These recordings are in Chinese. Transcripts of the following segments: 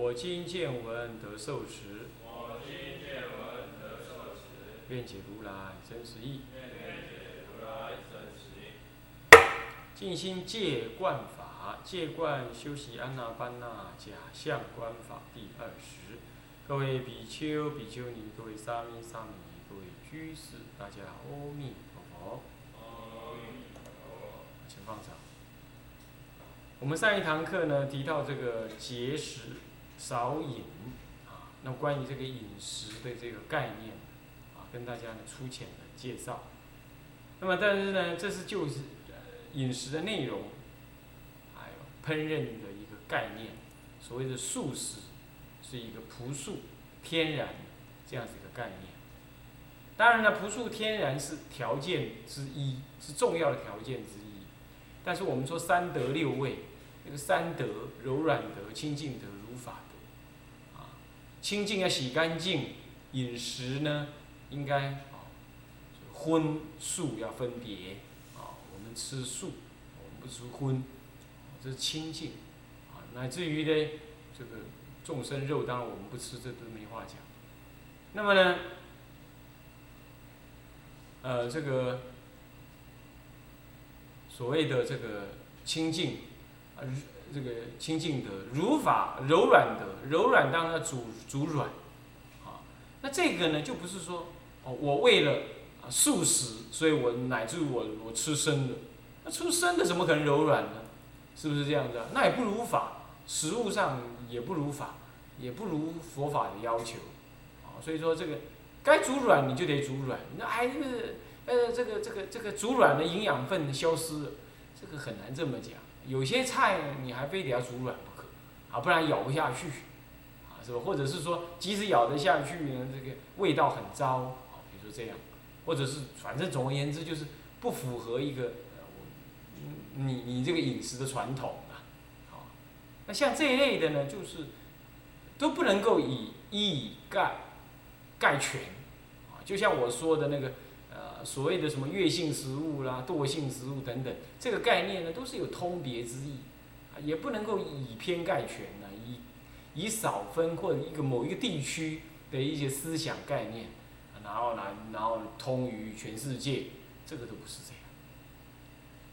我今见闻得受持。我今见闻得受持。愿解如来真实义。愿解如来真实义。静心戒观法。戒观修习安那般那假相观法第二十。各位比丘、比丘尼，各位沙弥、沙弥尼，各位居士，大家阿弥陀佛。阿弥陀佛。请放掌。我们上一堂课呢提到这个节食少饮啊，那关于这个饮食的这个概念啊，跟大家呢粗浅的介绍。那么但是呢，这是就是饮食的内容。还有烹饪的一个概念，所谓的素食，是一个朴素、天然这样子一个概念。当然了，朴素天然是条件之一，是重要的条件之一。但是我们说三德六味，那个三德柔软德、清净德、如法，清净要洗干净，饮食呢应该啊荤素要分别，啊，我们吃素，我们不吃荤。这是清净，啊，乃至于呢，这个众生肉，当然我们不吃，这都没话讲。那么呢，呃，这个所谓的这个清净，啊，这个清净的、如法、柔软的，柔软当然主主软，啊，那这个呢，就不是说哦，我为了啊素食，所以我乃至我我吃生的，那吃生的怎么可能柔软呢？是不是这样子啊？那也不如法，食物上也不如法，也不如佛法的要求，啊，所以说这个该煮软你就得煮软，那还是呃这个这个这个煮软的营养分消失了，这个很难这么讲。有些菜你还非得要煮软不可，啊，不然咬不下去，啊，是吧？或者是说即使咬得下去呢，这个味道很糟，啊，比如说这样，或者是反正总而言之就是不符合一个呃。你你这个饮食的传统啊，好，那像这一类的呢，就是都不能够以一以概概全，啊，就像我说的那个所谓的什么月性食物啦、惰性食物等等，这个概念呢都是有通别之意，啊，也不能够以偏概全呢，以以少分或者一个某一个地区的一些思想概念，然后来然后通于全世界，这个都不是这样。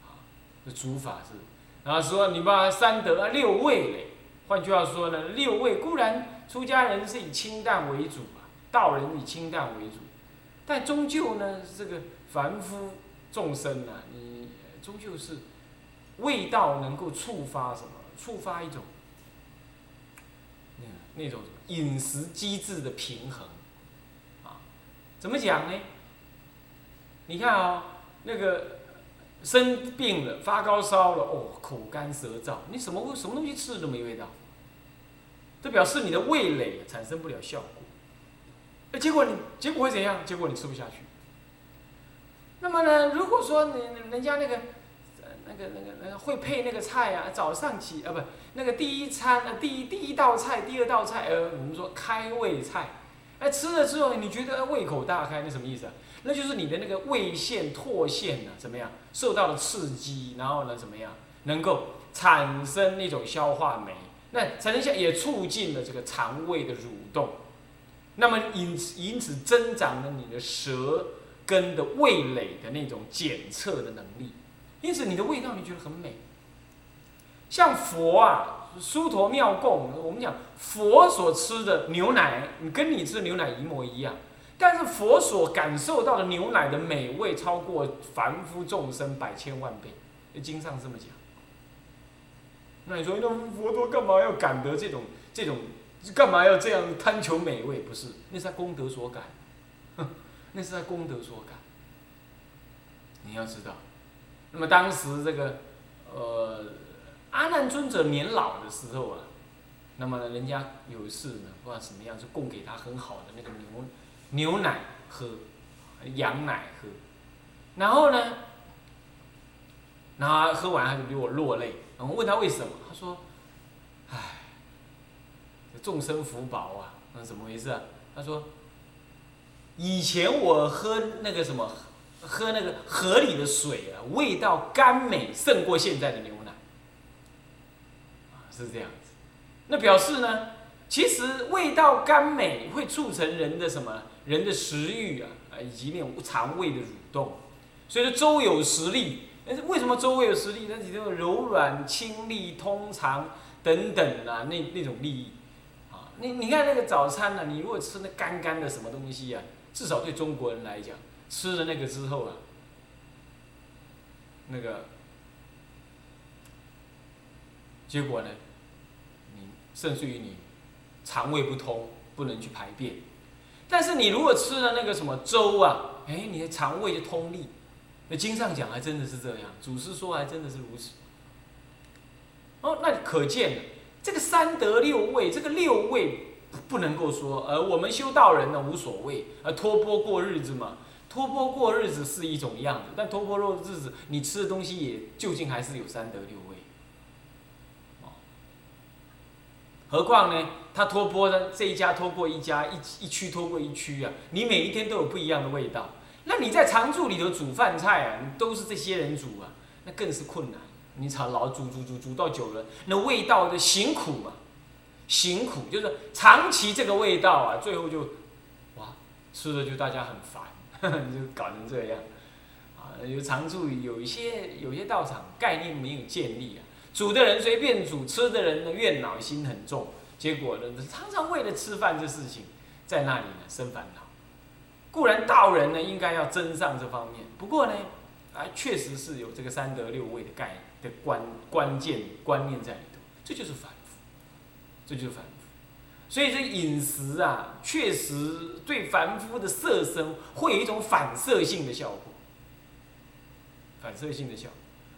啊，这主法是，然后说你把三德啊六味嘞，换句话说呢，六味固然出家人是以清淡为主啊，道人以清淡为主，但终究呢，这个凡夫众生啊，你终究是味道能够触发什么？触发一种那那种饮食机制的平衡啊？怎么讲呢？你看啊，那个。生病了，发高烧了，哦，口干舌燥，你什么什么东西吃都没味道，这表示你的味蕾产生不了效果。那结果你结果会怎样？结果你吃不下去。那么呢，如果说你人家那个呃那个那个那个会配那个菜啊，早上起啊不，那个第一餐啊第一第一道菜，第二道菜，呃，我们说开胃菜，哎，吃了之后你觉得胃口大开，那什么意思？那就是你的那个胃腺、唾腺呢，怎么样受到了刺激，然后呢，怎么样能够产生那种消化酶？那产生下也促进了这个肠胃的蠕动，那么因因此增长了你的舌根的味蕾的那种检测的能力，因此你的味道你觉得很美。像佛啊，殊陀妙供，我们讲佛所吃的牛奶，你跟你吃的牛奶一模一样。但是佛所感受到的牛奶的美味，超过凡夫众生百千万倍，经上这么讲。那你说，那佛陀干嘛要感得这种这种，干嘛要这样贪求美味？不是，那是他功德所感，那是他功德所感。你要知道，那么当时这个，呃，阿难尊者年老的时候啊，那么呢，人家有一次呢，不知道什么样，就供给他很好的那个牛牛奶喝，羊奶喝，然后呢，然后喝完他就给我落泪，然后问他为什么，他说，唉，众生福报啊，那怎么回事啊？他说，以前我喝那个什么，喝那个河里的水啊，味道甘美胜过现在的牛奶，是这样子。那表示呢，其实味道甘美会促成人的什么？人的食欲啊，以及那种肠胃的蠕动。所以说周有实力，但是为什么周会有实力？那里头柔软、清利、通肠等等啊，那那种利益。你你看那个早餐呢？你如果吃那干干的什么东西啊，至少对中国人来讲，吃了那个之后啊，那个结果呢，你甚至于你肠胃不通，不能去排便。但是你如果吃了那个什么粥啊，哎，你的肠胃就通利。那经上讲还真的是这样，祖师说还真的是如此。哦，那可见。这个三德六味，这个六味不能够说，呃，我们修道人呢无所谓，呃，托钵过日子嘛，托钵过日子是一种样子，但托钵过日子，你吃的东西也究竟还是有三德六味，何况呢，他托钵呢，这一家托过一家，一一区托过一区啊，你每一天都有不一样的味道，那你在常住里头煮饭菜啊，都是这些人煮啊，那更是困难。你炒老煮煮煮煮到久了，那味道的辛苦嘛，辛苦就是长期这个味道啊，最后就，哇，吃的就大家很烦，就搞成这样，啊，有常住有一些有些道场概念没有建立啊，煮的人随便煮，吃的人呢怨恼心很重，结果呢常常为了吃饭这事情，在那里呢生烦恼。固然道人呢应该要增上这方面，不过呢，啊确实是有这个三德六味的概念。关关键观念在里头，这就是反复，这就是反复。所以这饮食啊，确实对凡夫的色身会有一种反射性的效果，反射性的效果。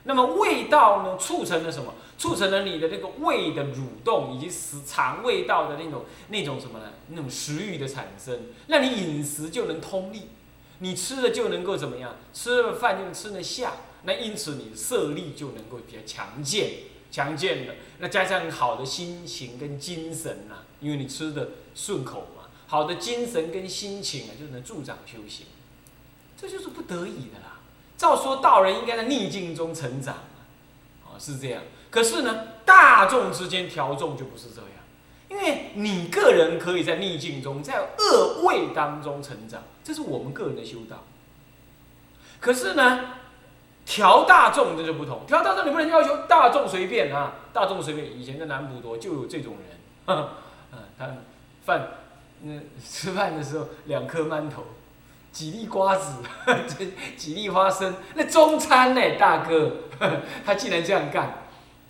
那么味道呢，促成了什么？促成了你的那个胃的蠕动，以及食肠胃道的那种那种什么呢？那种食欲的产生，让你饮食就能通利，你吃了就能够怎么样？吃了饭就能吃得下。那因此你的色力就能够比较强健，强健的。那加上好的心情跟精神呐，因为你吃的顺口嘛，好的精神跟心情啊，就能助长修行。这就是不得已的啦。照说道人应该在逆境中成长啊，是这样。可是呢，大众之间调众就不是这样，因为你个人可以在逆境中，在恶味当中成长，这是我们个人的修道。可是呢？调大众这就不同，调大众你不能要求大众随便啊，大众随便。以前在南普陀就有这种人，嗯，他饭，嗯，吃饭的时候两颗馒头，几粒瓜子，几粒花生，那中餐呢，大哥，他竟然这样干，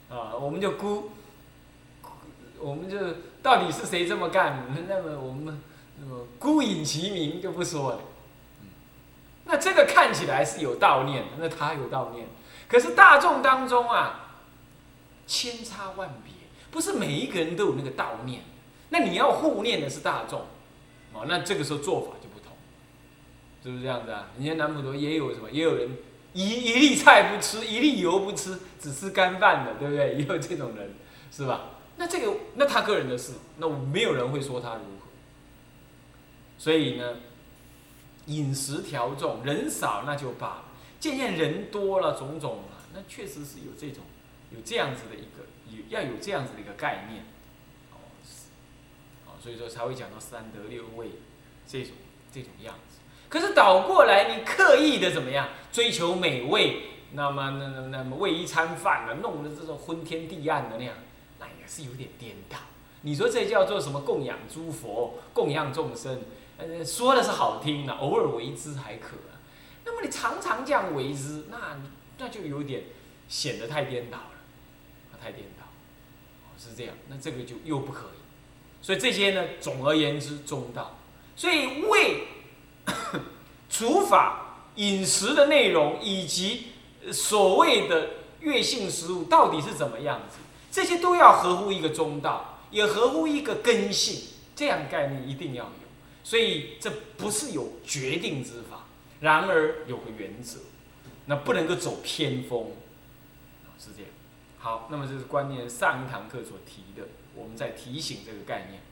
啊，我们就估，我们就到底是谁这么干？那么我们那么，孤影其名就不说了。那这个看起来是有悼念，那他有悼念，可是大众当中啊，千差万别，不是每一个人都有那个悼念。那你要护念的是大众，哦，那这个时候做法就不同，是不是这样子啊？人家南普陀也有什么，也有人一一粒菜不吃，一粒油不吃，只吃干饭的，对不对？也有这种人，是吧？那这个那他个人的事，那没有人会说他如何。所以呢？饮食调重，人少那就罢了。渐渐人多了，种种啊，那确实是有这种，有这样子的一个，有要有这样子的一个概念，哦，哦，所以说才会讲到三德六味这种这种样子。可是倒过来，你刻意的怎么样追求美味，那么那那那么为一餐饭呢，弄得这种昏天地暗的那样，那也是有点颠倒。你说这叫做什么供养诸佛，供养众生？呃，说的是好听的，偶尔为之还可。那么你常常这样为之，那那就有点显得太颠倒了，太颠倒，是这样。那这个就又不可以。所以这些呢，总而言之，中道。所以为 除法饮食的内容，以及所谓的月性食物到底是怎么样子，这些都要合乎一个中道，也合乎一个根性，这样概念一定要有。所以这不是有决定之法，然而有个原则，那不能够走偏锋，是这样。好，那么这是观念上一堂课所提的，我们在提醒这个概念。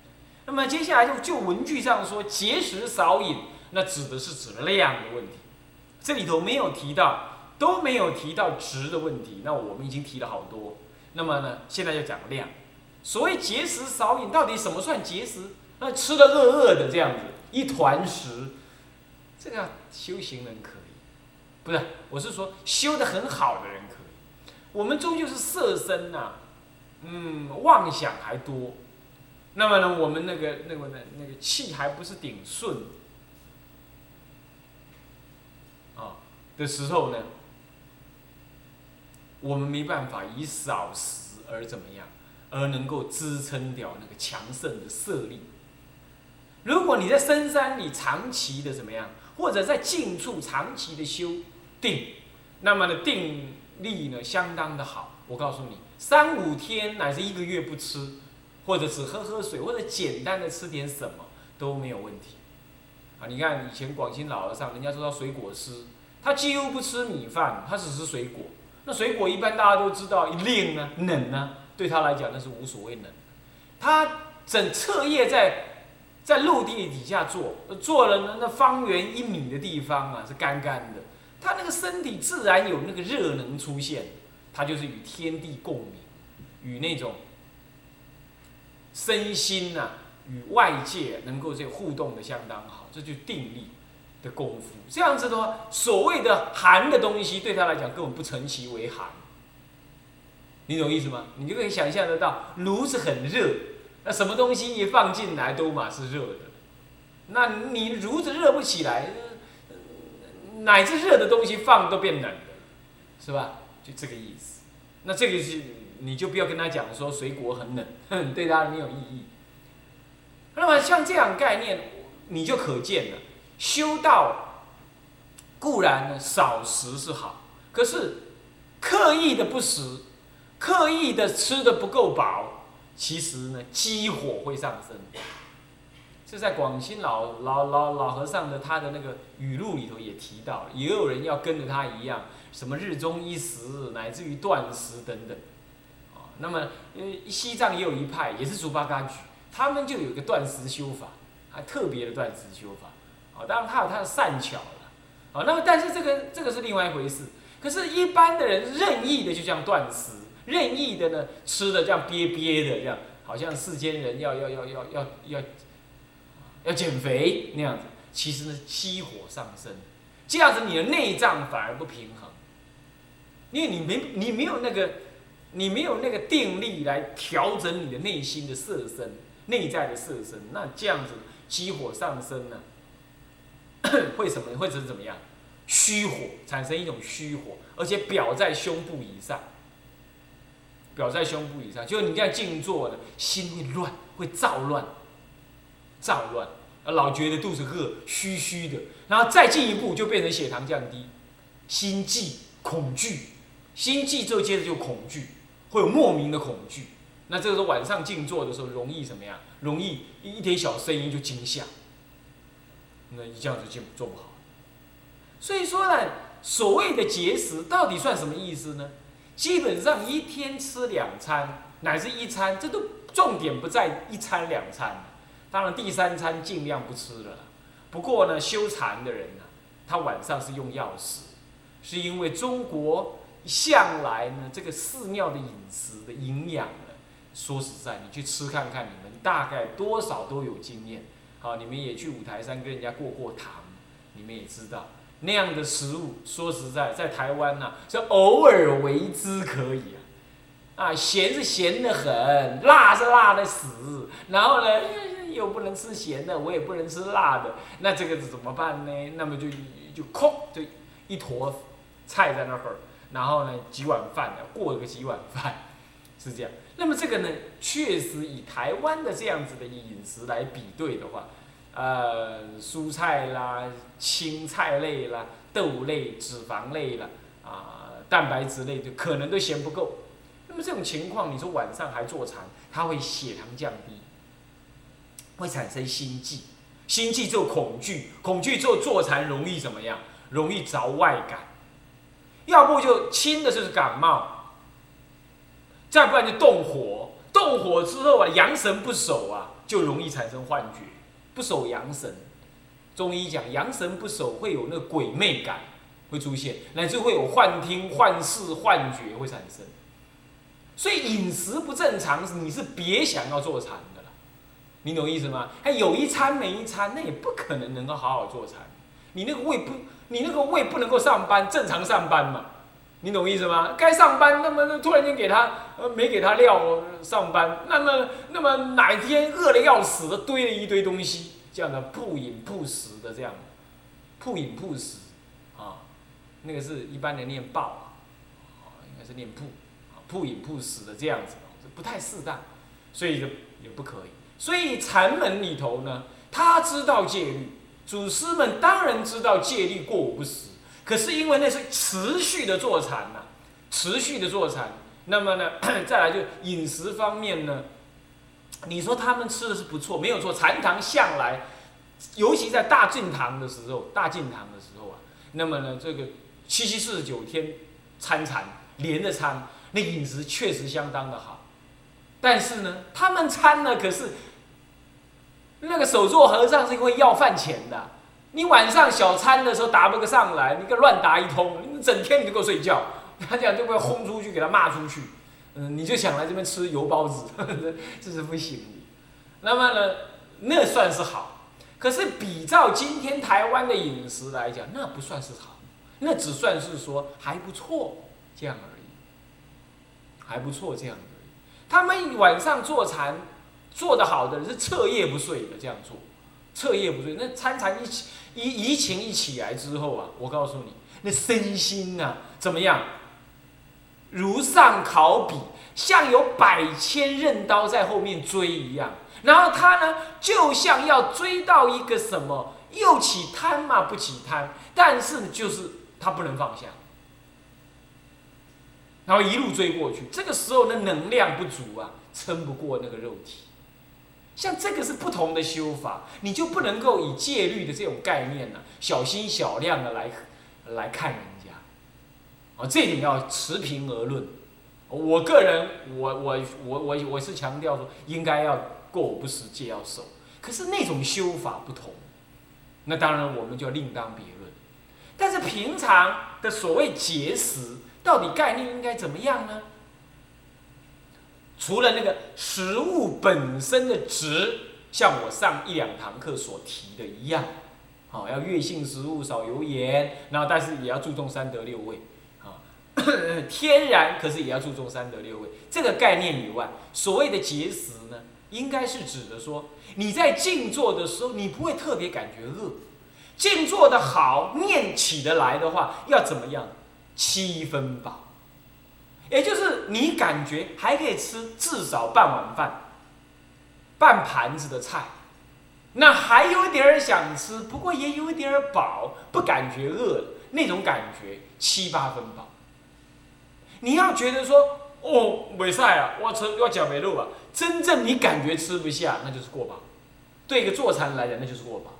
那么接下来就就文句上说节食少饮，那指的是指量的问题，这里头没有提到，都没有提到值的问题。那我们已经提了好多。那么呢，现在就讲量。所谓节食少饮，到底什么算节食？那吃的饿饿的这样子，一团食，这个修行人可以，不是？我是说修的很好的人可以。我们终究是色身呐，嗯，妄想还多。那么呢，我们那个那个那那个气还不是顶顺啊的时候呢，我们没办法以少食而怎么样，而能够支撑掉那个强盛的色力。如果你在深山里长期的怎么样，或者在近处长期的修定，那么呢定力呢相当的好。我告诉你，三五天乃至一个月不吃，或者只喝喝水，或者简单的吃点什么都没有问题。啊，你看以前广兴老和尚，人家说他水果师，他几乎不吃米饭，他只吃水果。那水果一般大家都知道，令呢冷呢，对他来讲那是无所谓冷。他整彻夜在。在陆地底下做，做了呢，那方圆一米的地方啊是干干的，他那个身体自然有那个热能出现，他就是与天地共鸣，与那种身心呐与外界能够这互动的相当好，这就定力的功夫。这样子的话，所谓的寒的东西对他来讲根本不成其为寒，你懂意思吗？你就可以想象得到，炉子很热。那什么东西一放进来都嘛是热的，那你炉子热不起来，乃至热的东西放都变冷的，是吧？就这个意思。那这个是你就不要跟他讲说水果很冷，哼 对他没有意义。那么像这样概念，你就可见了，修道固然呢少食是好，可是刻意的不食，刻意的吃的不够饱。其实呢，激火会上升。这在广兴老老老老和尚的他的那个语录里头也提到，也有人要跟着他一样，什么日中一食，乃至于断食等等。啊，那么呃西藏也有一派，也是竹巴嘎举，他们就有一个断食修法，还特别的断食修法。啊，当然他有他的善巧了。啊，那么但是这个这个是另外一回事。可是，一般的人任意的就这样断食。任意的呢，吃的这样憋憋的，这样好像世间人要要要要要要要减肥那样子，其实呢，激火上升，这样子你的内脏反而不平衡，因为你没你没有那个你没有那个定力来调整你的内心的色身，内在的色身，那这样子激火上升呢，会什么？会成怎么样？虚火产生一种虚火，而且表在胸部以上。表在胸部以上，就你这样静坐的，心会乱，会躁乱，躁乱，老觉得肚子饿，虚虚的，然后再进一步就变成血糖降低，心悸、恐惧，心悸之后接着就恐惧，会有莫名的恐惧。那这个时候晚上静坐的时候，容易什么样？容易一点小声音就惊吓，那一这样子就做不好。所以说呢，所谓的节食到底算什么意思呢？基本上一天吃两餐，乃至一餐，这都重点不在一餐两餐。当然第三餐尽量不吃了。不过呢，修禅的人呢，他晚上是用药食，是因为中国向来呢这个寺庙的饮食的营养呢，说实在，你去吃看看，你们大概多少都有经验。好，你们也去五台山跟人家过过堂，你们也知道。那样的食物，说实在，在台湾呐，是偶尔为之可以啊，啊，咸是咸的很，辣是辣的死，然后呢，又不能吃咸的，我也不能吃辣的，那这个怎么办呢？那么就就空，就一坨菜在那儿，然后呢，几碗饭，过个几碗饭，是这样。那么这个呢，确实以台湾的这样子的饮食来比对的话。呃，蔬菜啦、青菜类啦、豆类、脂肪类啦，啊，蛋白质类的可能都嫌不够。那么这种情况，你说晚上还坐禅，它会血糖降低，会产生心悸，心悸就恐惧，恐惧之后坐禅容易怎么样？容易着外感，要不就轻的就是感冒，再不然就动火，动火之后啊，阳神不守啊，就容易产生幻觉，不守阳神。中医讲阳神不守，会有那个鬼魅感会出现，乃至会有幻听、幻视、幻觉会产生。所以饮食不正常，你是别想要坐禅的了，你懂意思吗？还有一餐没一餐，那也不可能能够好好坐禅。你那个胃不，你那个胃不能够上班，正常上班嘛？你懂意思吗？该上班，那么突然间给他呃没给他料上班，那么那么哪一天饿的要死的堆了一堆东西，这样的不饮不食的这样，不饮不食啊，那个是一般的念报啊，应该是念不。不饮不食的这样子，不太适当，所以就也不可以。所以禅门里头呢，他知道戒律，祖师们当然知道戒律过午不食。可是因为那是持续的坐禅呐，持续的坐禅，那么呢，再来就饮食方面呢，你说他们吃的是不错，没有错。禅堂向来，尤其在大进堂的时候，大进堂的时候啊，那么呢，这个七七四十九天参禅，连着参。那饮食确实相当的好，但是呢，他们参呢可是那个手座和尚是会要饭钱的。你晚上小餐的时候打不个上来，你个乱打一通，你整天你就给我睡觉，他这样就被轰出去，给他骂出去。嗯，你就想来这边吃油包子，这是不行的。那么呢，那算是好，可是比照今天台湾的饮食来讲，那不算是好，那只算是说还不错这样而已。还不错，这样而已。他们晚上坐禅，做得好的人是彻夜不睡的这样做，彻夜不睡。那参禅一起一怡情一起来之后啊，我告诉你，那身心呐怎么样？如上考比，像有百千刃刀在后面追一样。然后他呢，就像要追到一个什么，又起贪嘛，不起贪，但是就是他不能放下。然后一路追过去，这个时候呢能量不足啊，撑不过那个肉体。像这个是不同的修法，你就不能够以戒律的这种概念呢，小心小量的来来看人家。啊，这点要持平而论。我个人，我我我我我是强调说，应该要过午不食戒要守。可是那种修法不同，那当然我们就另当别论。但是平常的所谓节食。到底概念应该怎么样呢？除了那个食物本身的值，像我上一两堂课所提的一样，好，要悦性食物，少油盐，然后但是也要注重三德六味，啊，天然，可是也要注重三德六味。这个概念以外，所谓的节食呢，应该是指的说，你在静坐的时候，你不会特别感觉饿，静坐的好，念起得来的话，要怎么样？七分饱，也就是你感觉还可以吃至少半碗饭，半盘子的菜，那还有点儿想吃，不过也有点儿饱，不感觉饿那种感觉，七八分饱。你要觉得说，哦，没赛啊，我吃我脚没肉啊，真正你感觉吃不下，那就是过饱。对一个坐禅来讲，那就是过饱。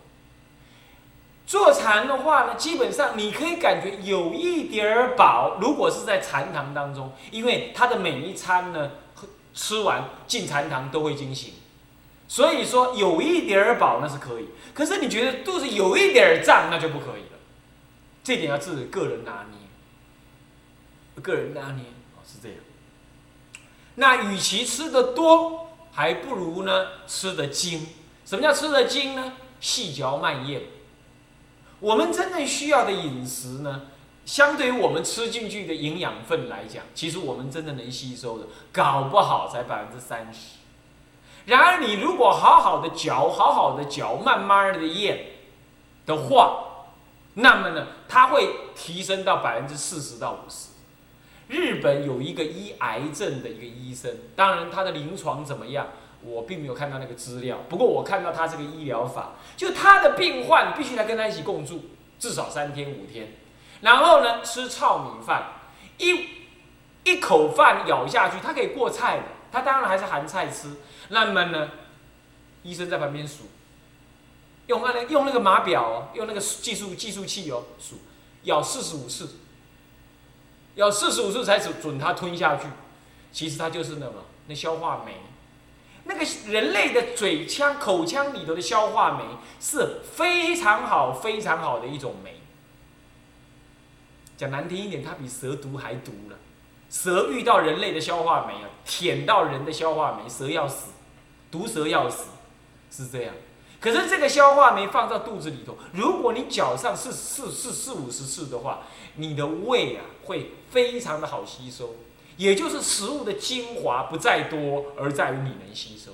坐禅的话呢，基本上你可以感觉有一点儿饱。如果是在禅堂当中，因为他的每一餐呢，吃完进禅堂都会惊醒，所以说有一点儿饱那是可以。可是你觉得肚子有一点儿胀，那就不可以了。这点要自己个人拿捏，个人拿捏哦，是这样。那与其吃的多，还不如呢吃的精。什么叫吃的精呢？细嚼慢咽。我们真正需要的饮食呢，相对于我们吃进去的营养分来讲，其实我们真的能吸收的，搞不好才百分之三十。然而，你如果好好的嚼，好好的嚼，慢慢的咽的话，那么呢，它会提升到百分之四十到五十。日本有一个医癌症的一个医生，当然他的临床怎么样？我并没有看到那个资料，不过我看到他这个医疗法，就他的病患必须来跟他一起共住，至少三天五天，然后呢吃糙米饭，一一口饭咬下去，他可以过菜的，他当然还是含菜吃。那么呢，医生在旁边数，用那个用那个码表哦，用那个计数计数器哦数，咬四十五次，咬四十五次才准准他吞下去。其实它就是那个那消化酶，那个人类的嘴腔口腔里头的消化酶是非常好非常好的一种酶。讲难听一点，它比蛇毒还毒了。蛇遇到人类的消化酶啊，舔到人的消化酶，蛇要死，毒蛇要死，是这样。可是这个消化酶放到肚子里头，如果你脚上四四四四五十次的话，你的胃啊会非常的好吸收，也就是食物的精华不在多，而在于你能吸收。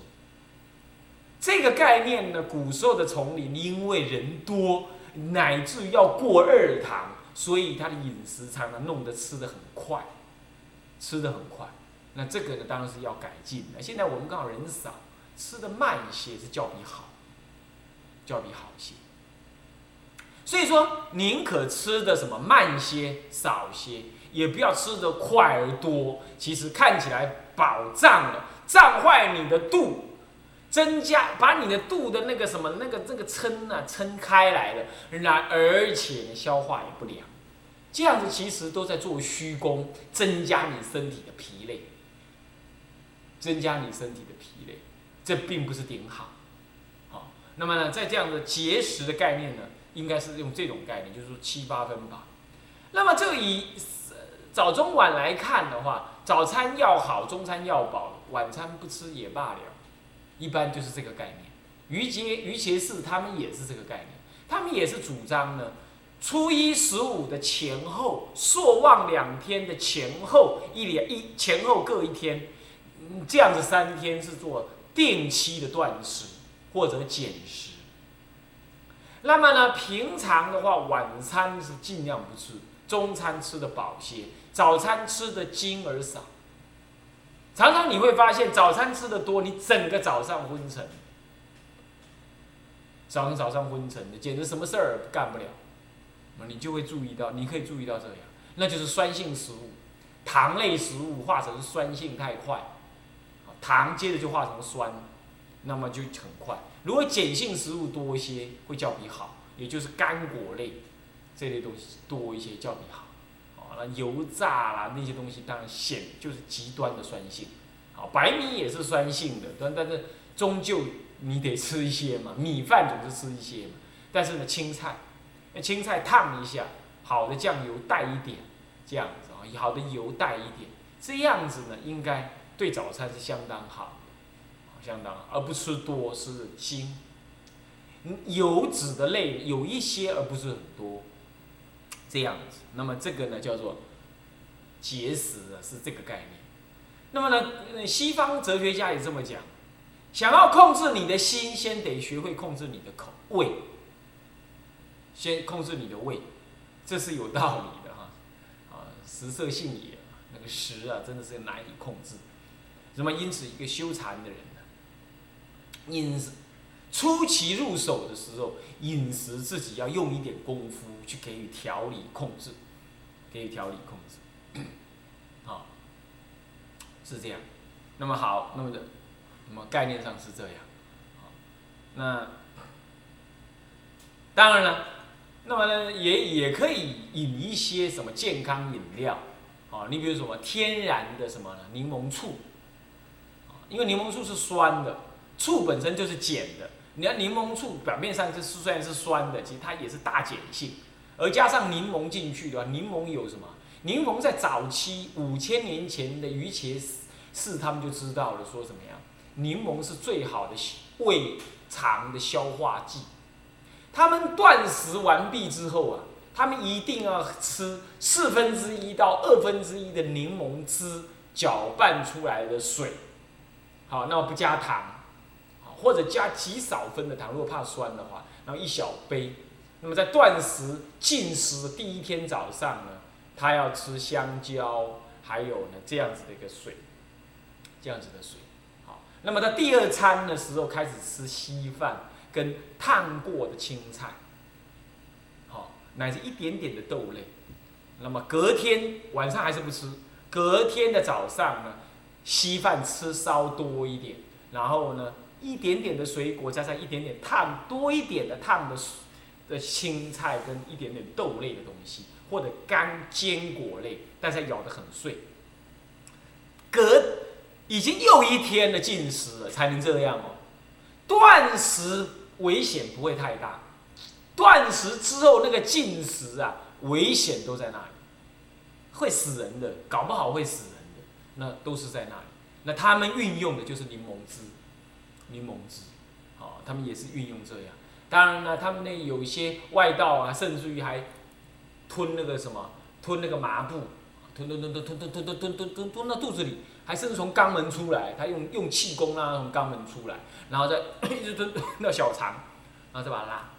这个概念呢，古时候的丛林因为人多，乃至于要过二堂。所以他的饮食常常弄得吃的很快，吃的很快，那这个呢当然是要改进的。现在我们刚好人少，吃的慢一些是较比好，较比好一些。所以说宁可吃的什么慢些、少些，也不要吃的快而多。其实看起来饱胀了，胀坏你的肚。增加把你的肚的那个什么那个这个撑啊撑开来了，然而且消化也不良，这样子其实都在做虚功，增加你身体的疲累，增加你身体的疲累，这并不是顶好，好，那么呢，在这样的节食的概念呢，应该是用这种概念，就是说七八分饱。那么这以早中晚来看的话，早餐要好，中餐要饱，晚餐不吃也罢了。一般就是这个概念，于节于节士他们也是这个概念，他们也是主张呢，初一十五的前后，朔望两天的前后一两一前后各一天，嗯这样子三天是做定期的断食或者减食。那么呢，平常的话，晚餐是尽量不吃，中餐吃的饱些，早餐吃的精而少。常常你会发现，早餐吃的多，你整个早上昏沉，早上早上昏沉的，简直什么事儿干不了。那你就会注意到，你可以注意到这样，那就是酸性食物，糖类食物化成酸性太快，糖接着就化成酸，那么就很快。如果碱性食物多一些，会较比好，也就是干果类这类东西多一些，较比好。油炸啦那些东西，当然显就是极端的酸性。好，白米也是酸性的，但但是终究你得吃一些嘛，米饭总是吃一些嘛。但是呢，青菜，青菜烫一下，好的酱油带一点，这样子啊，好的油带一点，这样子呢，应该对早餐是相当好的，相当，而不吃多是精。油脂的类有一些，而不是很多。这样子，那么这个呢叫做节食是这个概念。那么呢，西方哲学家也这么讲，想要控制你的心，先得学会控制你的口胃，先控制你的胃，这是有道理的哈。啊，食色性也，那个食啊，真的是难以控制。那么因此，一个修禅的人呢，因初期入手的时候，饮食自己要用一点功夫去给予调理控制，给予调理控制，好，是这样。那么好，那么的，那么概念上是这样。那当然了，那么呢，也也可以饮一些什么健康饮料，啊，你比如什么天然的什么呢柠檬醋，因为柠檬醋是酸的，醋本身就是碱的。你看柠檬醋表面上是虽然是酸的，其实它也是大碱性，而加上柠檬进去的话，柠檬有什么？柠檬在早期五千年前的于伽士他们就知道了，说什么呀？柠檬是最好的胃肠的消化剂。他们断食完毕之后啊，他们一定要吃四分之一到二分之一的柠檬汁搅拌出来的水，好，那么不加糖。或者加极少分的糖，如果怕酸的话，然后一小杯。那么在断食进食的第一天早上呢，他要吃香蕉，还有呢这样子的一个水，这样子的水。好，那么在第二餐的时候开始吃稀饭跟烫过的青菜，好，乃至一点点的豆类。那么隔天晚上还是不吃，隔天的早上呢，稀饭吃稍多一点，然后呢，一点点的水果加上一点点烫多一点的烫的的青菜跟一点点豆类的东西，或者干坚果类，但是咬得很碎。隔已经又一天的进食了，才能这样哦。断食危险不会太大，断食之后那个进食啊，危险都在那里，会死人的，搞不好会死人的，那都是在那里。那他们运用的就是柠檬汁，柠檬汁，哦，他们也是运用这样。当然了，他们那有一些外道啊，甚至于还吞那个什么，吞那个麻布，吞吞吞吞吞吞吞吞吞吞吞吞到肚子里。还甚至从肛门出来，他用用气功啊，从肛门出来，然后再一直吞吞到小肠，然后再把它拉，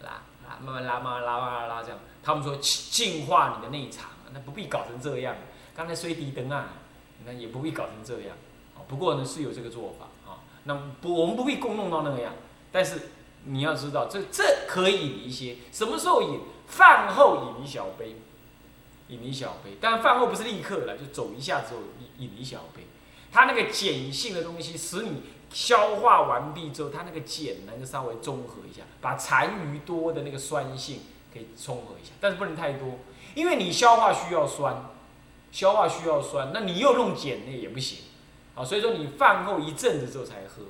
拉拉，慢慢拉，慢慢拉，慢慢拉，这样。他们说净化你的内肠，那不必搞成这样。刚才吹笛灯啊，那也不必搞成这样。不过呢是有这个做法。那不，我们不必共弄到那个样。但是你要知道，这这可以饮一些。什么时候饮？饭后饮一小杯。饮一小杯，但饭后不是立刻了，就走一下之后饮一小杯。它那个碱性的东西，使你消化完毕之后，它那个碱能够稍微中和一下，把残余多的那个酸性可以中和一下，但是不能太多，因为你消化需要酸，消化需要酸，那你又弄碱那也不行，啊，所以说你饭后一阵子之后才喝。